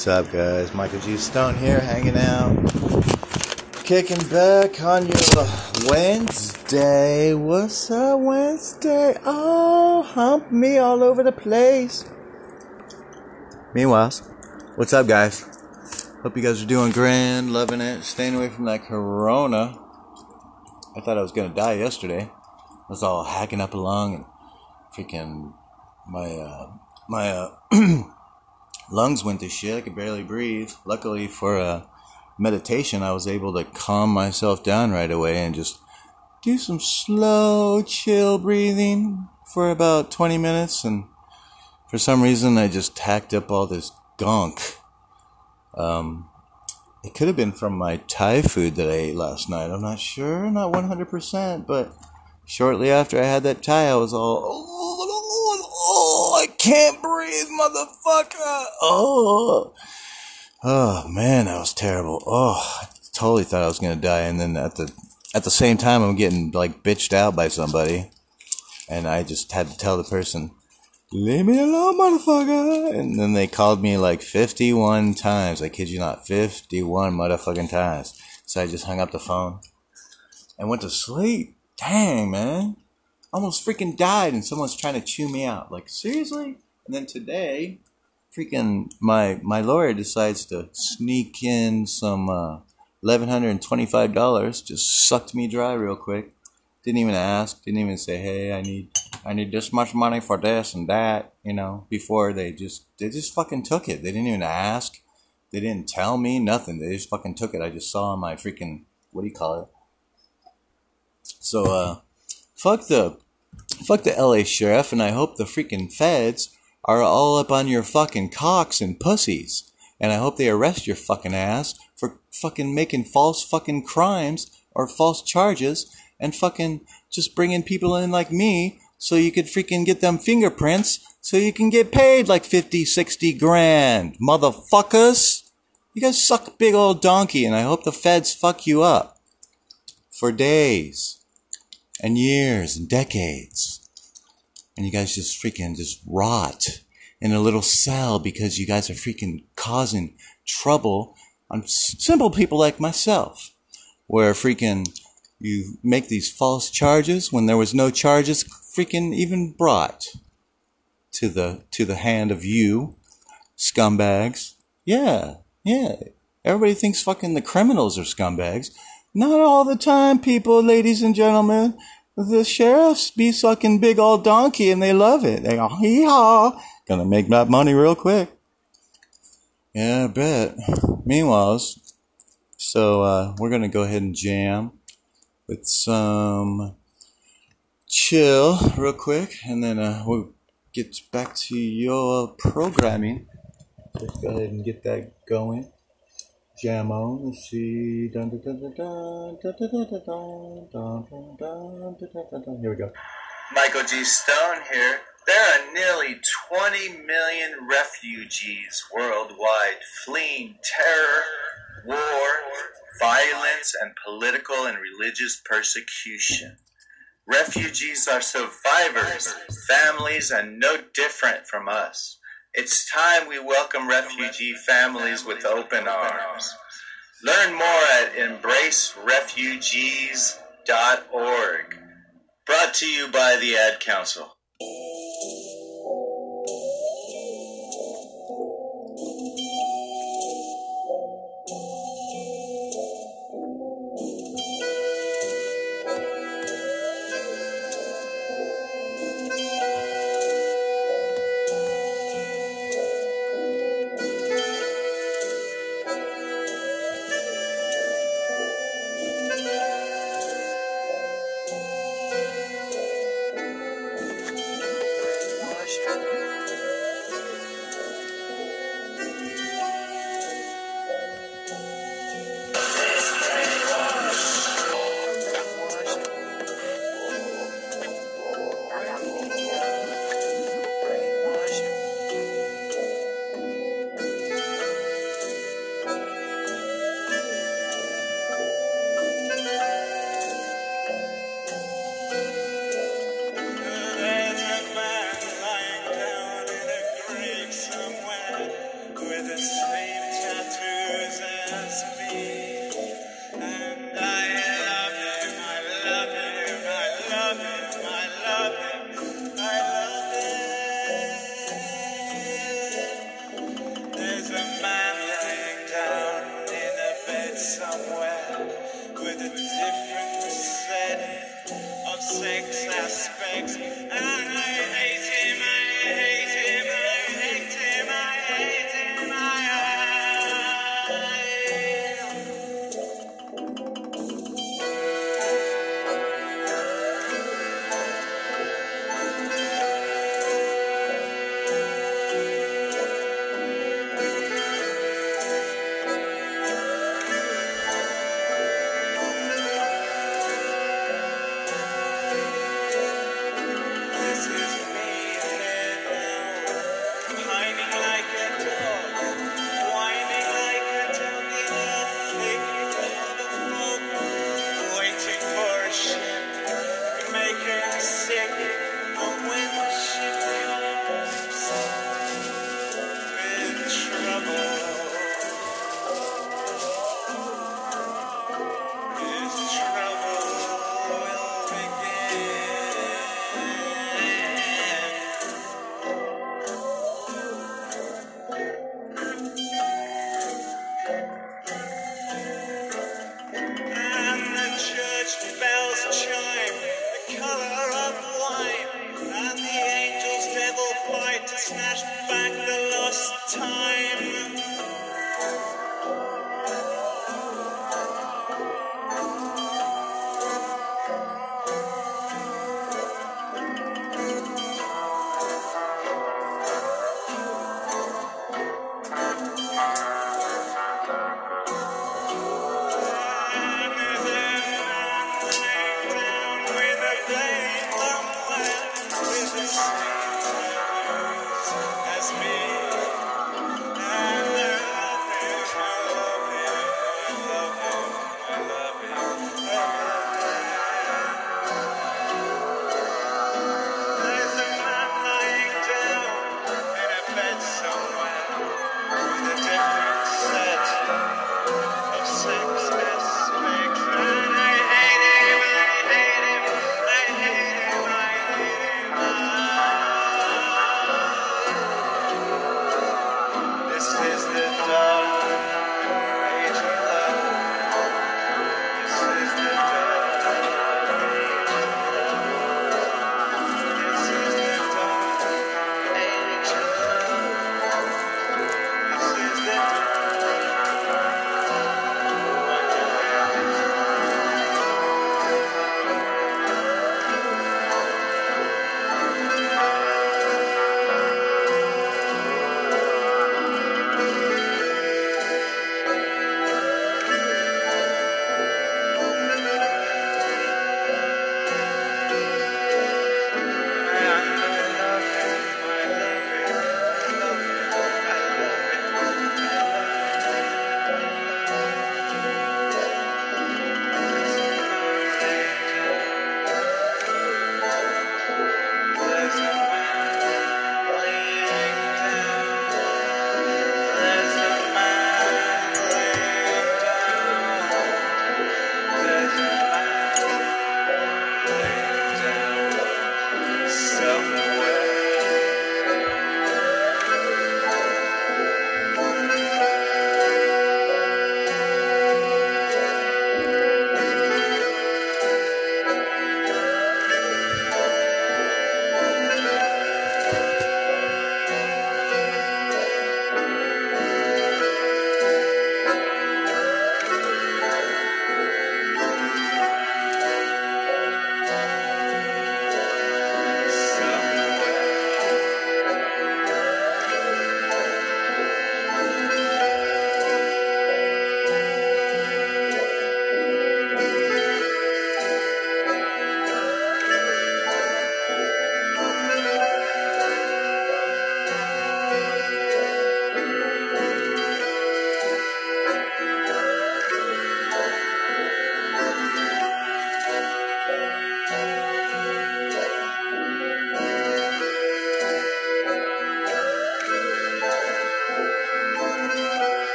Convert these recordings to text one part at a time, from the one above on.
What's up, guys? Michael G. Stone here, hanging out, kicking back on your Wednesday. What's up, Wednesday? Oh, hump me all over the place. Meanwhile, what's up, guys? Hope you guys are doing grand, loving it, staying away from that corona. I thought I was gonna die yesterday. I was all hacking up along and freaking my uh, my uh, lungs went to shit. I could barely breathe. Luckily for uh, meditation, I was able to calm myself down right away and just do some slow, chill breathing for about 20 minutes. And for some reason, I just hacked up all this gunk. Um, it could have been from my Thai food that I ate last night. I'm not sure, not 100%, but shortly after I had that Thai, I was all, I can't breathe, motherfucker. Oh, oh man, that was terrible. Oh, I totally thought I was gonna die, and then at the at the same time, I'm getting like bitched out by somebody, and I just had to tell the person, "Leave me alone, motherfucker!" And then they called me like 51 times. I kid you not, 51 motherfucking times. So I just hung up the phone and went to sleep. Dang, man almost freaking died and someone's trying to chew me out. Like, seriously? And then today, freaking my my lawyer decides to sneak in some uh, $1125 just sucked me dry real quick. Didn't even ask didn't even say hey i need i need this much money for this and that you know before they just they just fucking took it. They didn't even ask. They didn't tell me nothing. They just fucking took it. I just saw my freaking what do you call it? So uh fuck the fuck the LA sheriff and I hope the freaking feds are all up on your fucking cocks and pussies. And I hope they arrest your fucking ass for fucking making false fucking crimes or false charges and fucking just bringing people in like me so you could freaking get them fingerprints so you can get paid like 50, 60 grand. Motherfuckers! You guys suck big old donkey and I hope the feds fuck you up. For days and years and decades. And you guys just freaking just rot in a little cell because you guys are freaking causing trouble on simple people like myself. Where freaking you make these false charges when there was no charges freaking even brought to the to the hand of you scumbags. Yeah, yeah. Everybody thinks fucking the criminals are scumbags. Not all the time, people, ladies and gentlemen. The sheriffs be sucking big old donkey and they love it. They go, hee haw. Gonna make that money real quick. Yeah, I bet. Meanwhile, so uh, we're gonna go ahead and jam with some chill real quick, and then uh, we'll get back to your programming. Let's go ahead and get that going jam on. Dun, dun. Here we go. Michael G. Stone here. There are nearly 20 million refugees worldwide fleeing terror, war, violence, and political and religious persecution. Refugees are survivors, families, and no different from us. It's time we welcome refugee families with open arms. Learn more at embracerefugees.org. Brought to you by the Ad Council.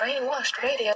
brainwashed radio.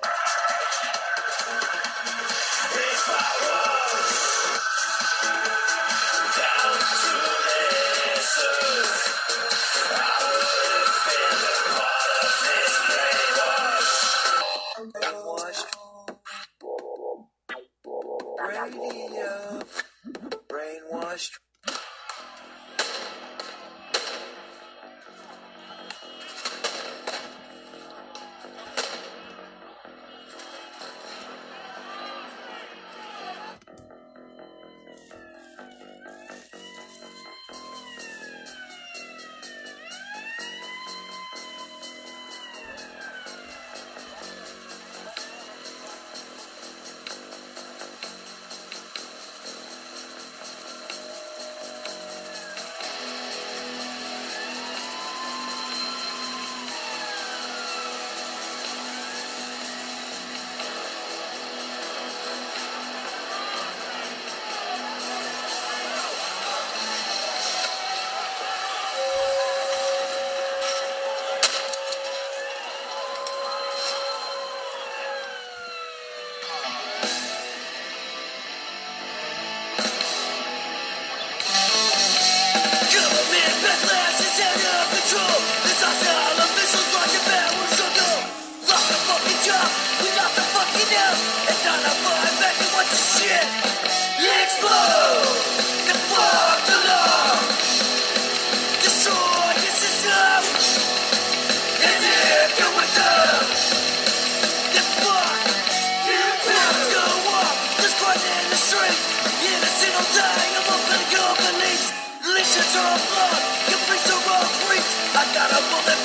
I will live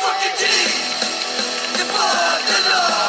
fucking deep. Divide the love!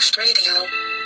On Radio.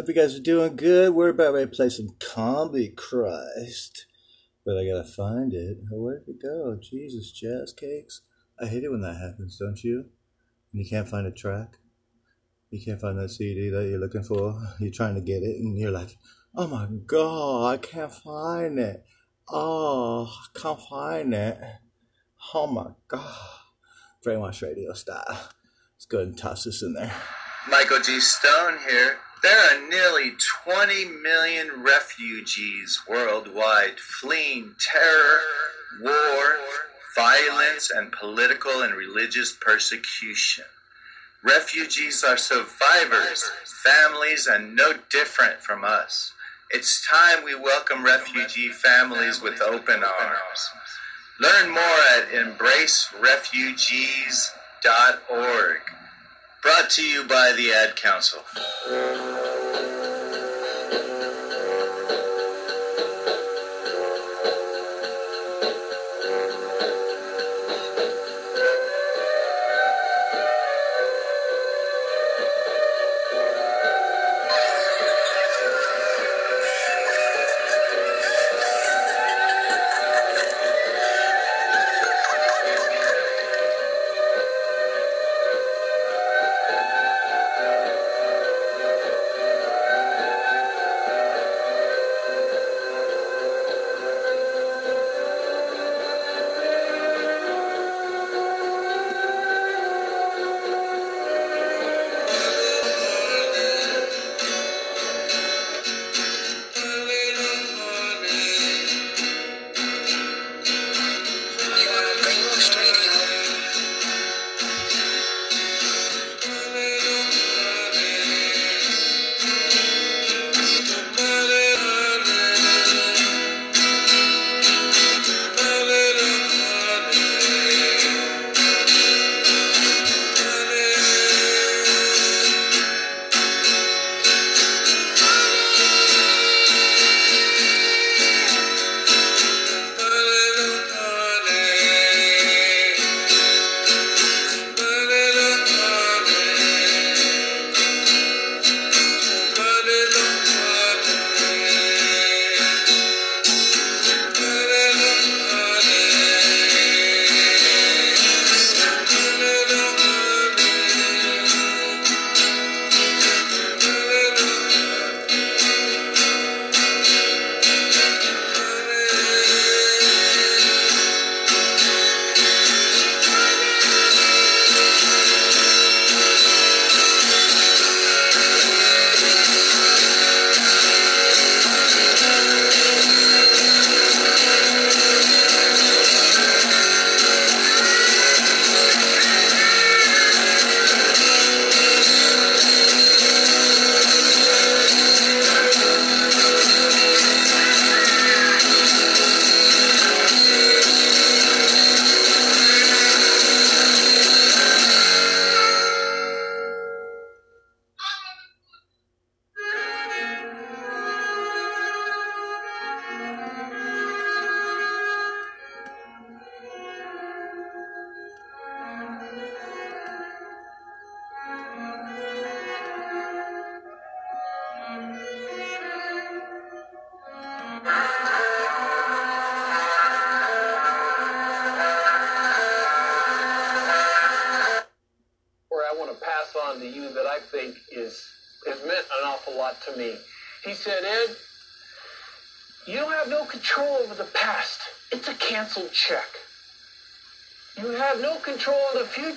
Hope you guys are doing good. We're about ready to play some Comedy Christ. But I gotta find it. Oh, Where'd it go? Jesus, jazz cakes. I hate it when that happens, don't you? When you can't find a track. You can't find that CD that you're looking for. You're trying to get it, and you're like, oh my god, I can't find it. Oh, I can't find it. Oh my god. Brainwash radio style. Let's go ahead and toss this in there. Michael G. Stone here. There are nearly 20 million refugees worldwide fleeing terror, war, violence, and political and religious persecution. Refugees are survivors, families, and no different from us. It's time we welcome refugee families with open arms. Learn more at embracerefugees.org. Brought to you by the Ad Council.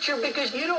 Future because you don't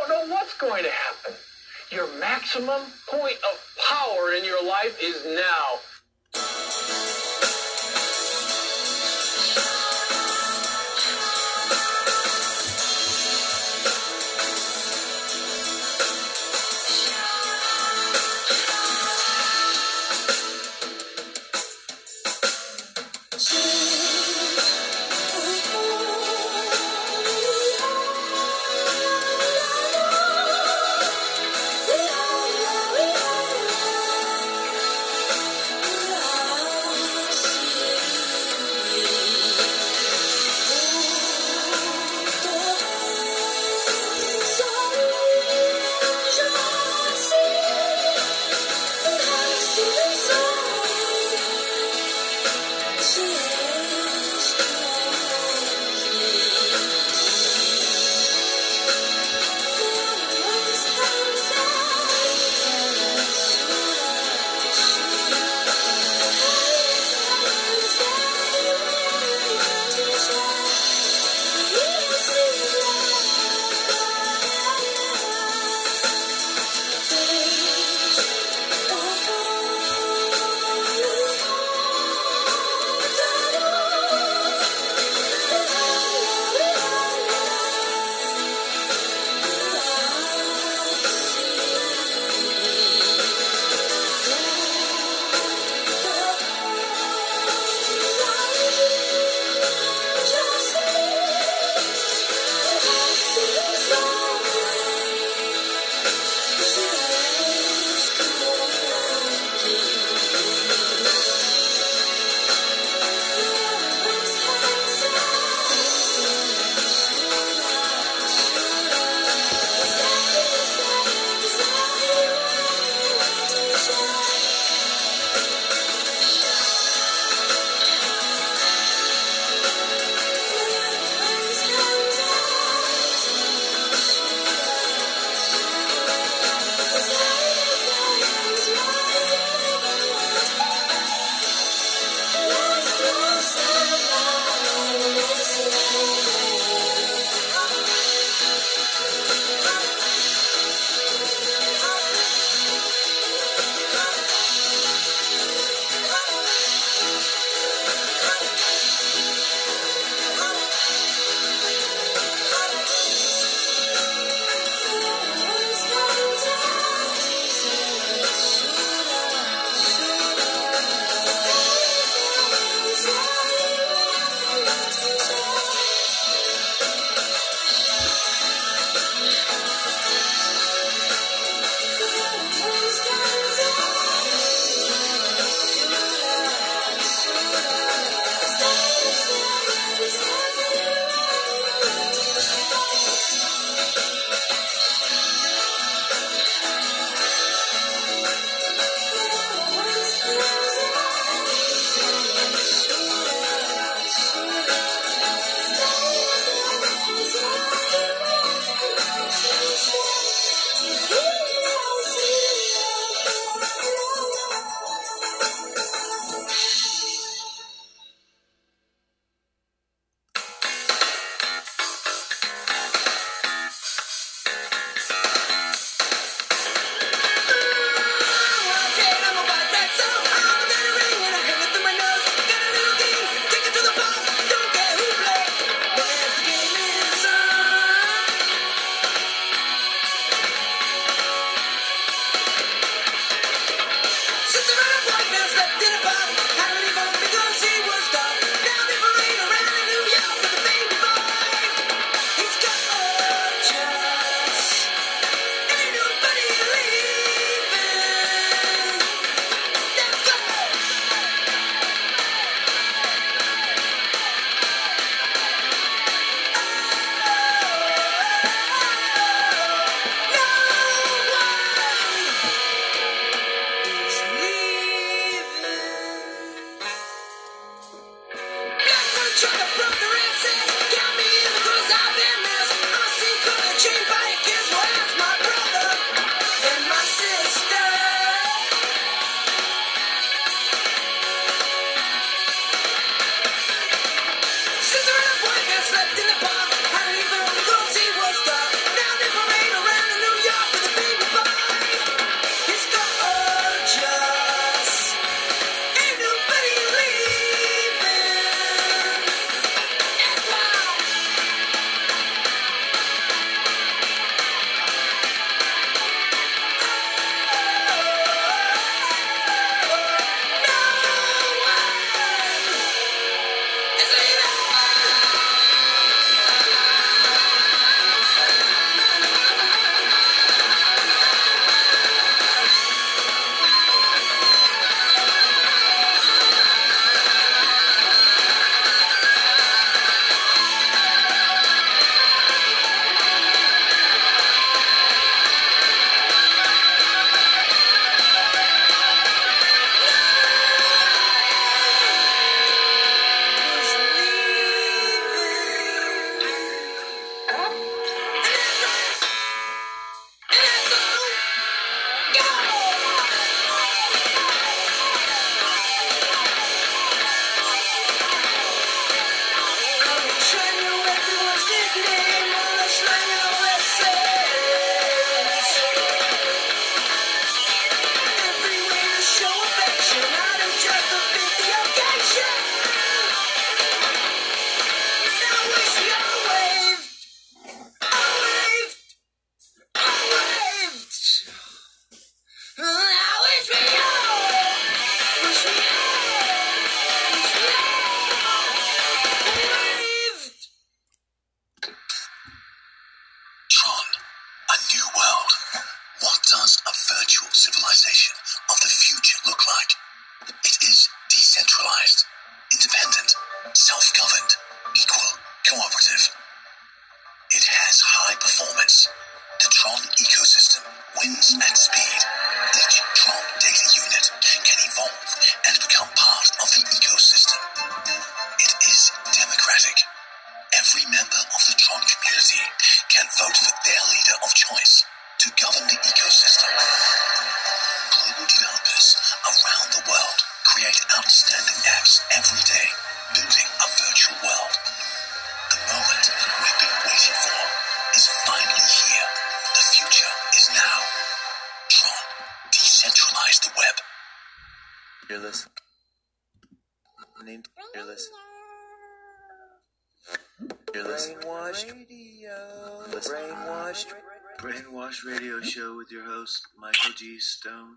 Brainwashed Brainwashed Radio Show with your host Michael G. Stone,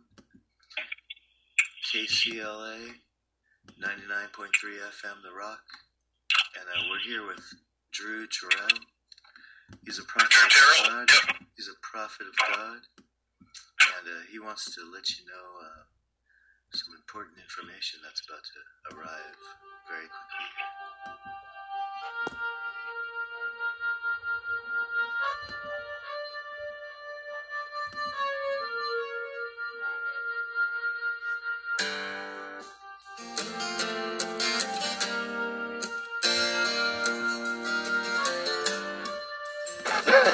KCLA, ninety nine point three FM, The Rock, and uh, we're here with Drew Terrell. He's a prophet of God. He's a prophet of God, and uh, he wants to let you know uh, some important information that's about to arrive very quickly.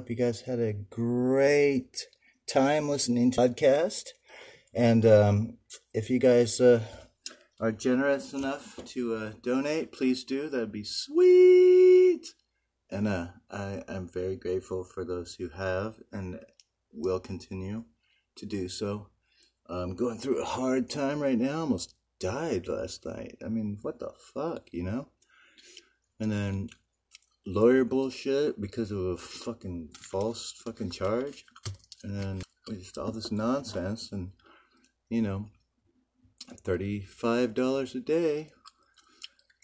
hope you guys had a great time listening to the podcast. And um, if you guys uh, are generous enough to uh, donate, please do. That'd be sweet. And uh, I am very grateful for those who have and will continue to do so. I'm going through a hard time right now. Almost died last night. I mean, what the fuck, you know? And then lawyer bullshit because of a fucking false fucking charge. And then just all this nonsense. And, you know, $35 a day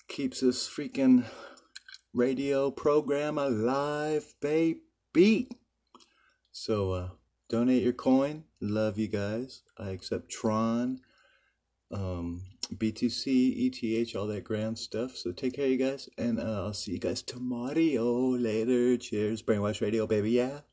keeps this freaking radio program alive, baby. So, uh, donate your coin. Love you guys. I accept Tron, um, BTC, ETH, all that grand stuff. So take care, you guys, and uh, I'll see you guys tomorrow. Later. Cheers. Brainwash Radio, baby. Yeah.